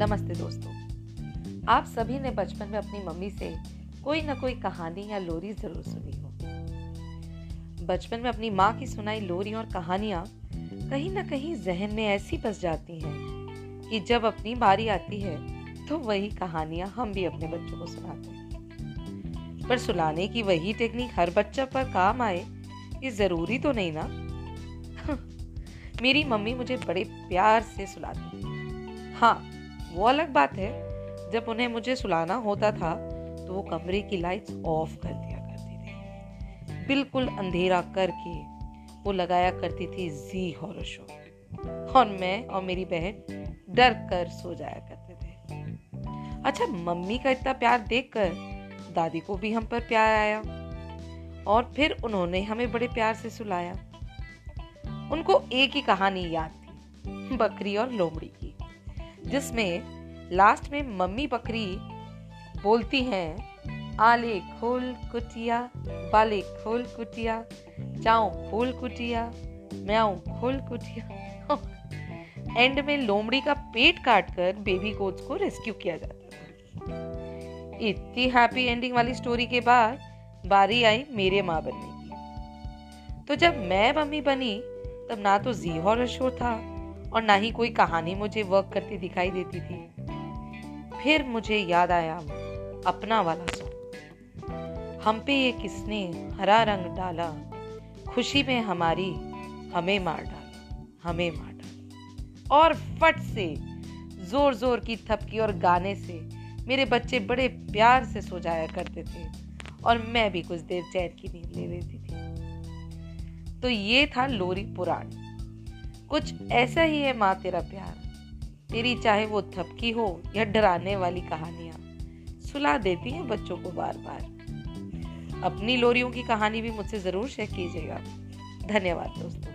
नमस्ते दोस्तों। आप सभी ने बचपन में अपनी मम्मी से कोई ना कोई कहानी या लोरी ज़रूर सुनी हो। बचपन में अपनी माँ की सुनाई लोरी और कहानियाँ कहीं ना कहीं जहन में ऐसी बस जाती हैं कि जब अपनी बारी आती है तो वही कहानियाँ हम भी अपने बच्चों को सुनाते हैं। पर सुलाने की वही टेक्निक हर बच्चा पर काम आए, ये ज़रूरी तो नहीं ना? मेरी मम्मी मुझे बड़े प्यार से सुलाती थी। हाँ वो अलग बात है। जब उन्हें मुझे सुलाना होता था तो वो कमरे की लाइट्स ऑफ़ कर दिया करती थी। बिल्कुल अंधेरा करके वो लगाया करती थी जी हॉरर शो और मैं और मेरी बहन डर कर सो जाया करते थे। अच्छा मम्मी का इतना प्यार देखकर दादी को भी हम पर प्यार आया। और फिर उन्होंने हमें बड़े प्यार से सुलाया। उनको एक ही कहानी याद थी, बकरी और लोमड़ी की। जिसमें लास्ट में मम्मी बकरी बोलती हैं, आले खोल कुटिया, बाले खोल कुटिया चाओ खोल कुटिया म्याऊ खोल कुटिया। एंड में लोमड़ी का पेट काटकर बेबी गोट्स को रेस्क्यू किया जाता था। इतनी हैप्पी एंडिंग वाली स्टोरी के बाद बारी आई मेरे माँ बनने की। तो जब मैं मम्मी बनी, तब ना तो जी हॉरर शो था और ना ही कोई कहानी मुझे वर्क करती दिखाई देती थी। फिर मुझे याद आया, अपना वाला सॉन्ग हम पे ये किसने हरा रंग डाला, खुशी में हमारी हमें मार डाला, हमें मार डाला। और फट से ज़ोर ज़ोर की थपकी और गाने से मेरे बच्चे बड़े प्यार से सो जाया करते थे और मैं भी कुछ देर चैन की नींद ले लेती थी। तो ये था लोरी पुराण। कुछ ऐसा ही है माँ तेरा प्यार। तेरी चाहे वो थपकी हो या डराने वाली कहानियाँ, सुला देती हैं बच्चों को बार बार अपनी लोरियों की कहानी भी मुझसे ज़रूर शेयर कीजिएगा। धन्यवाद दोस्तों।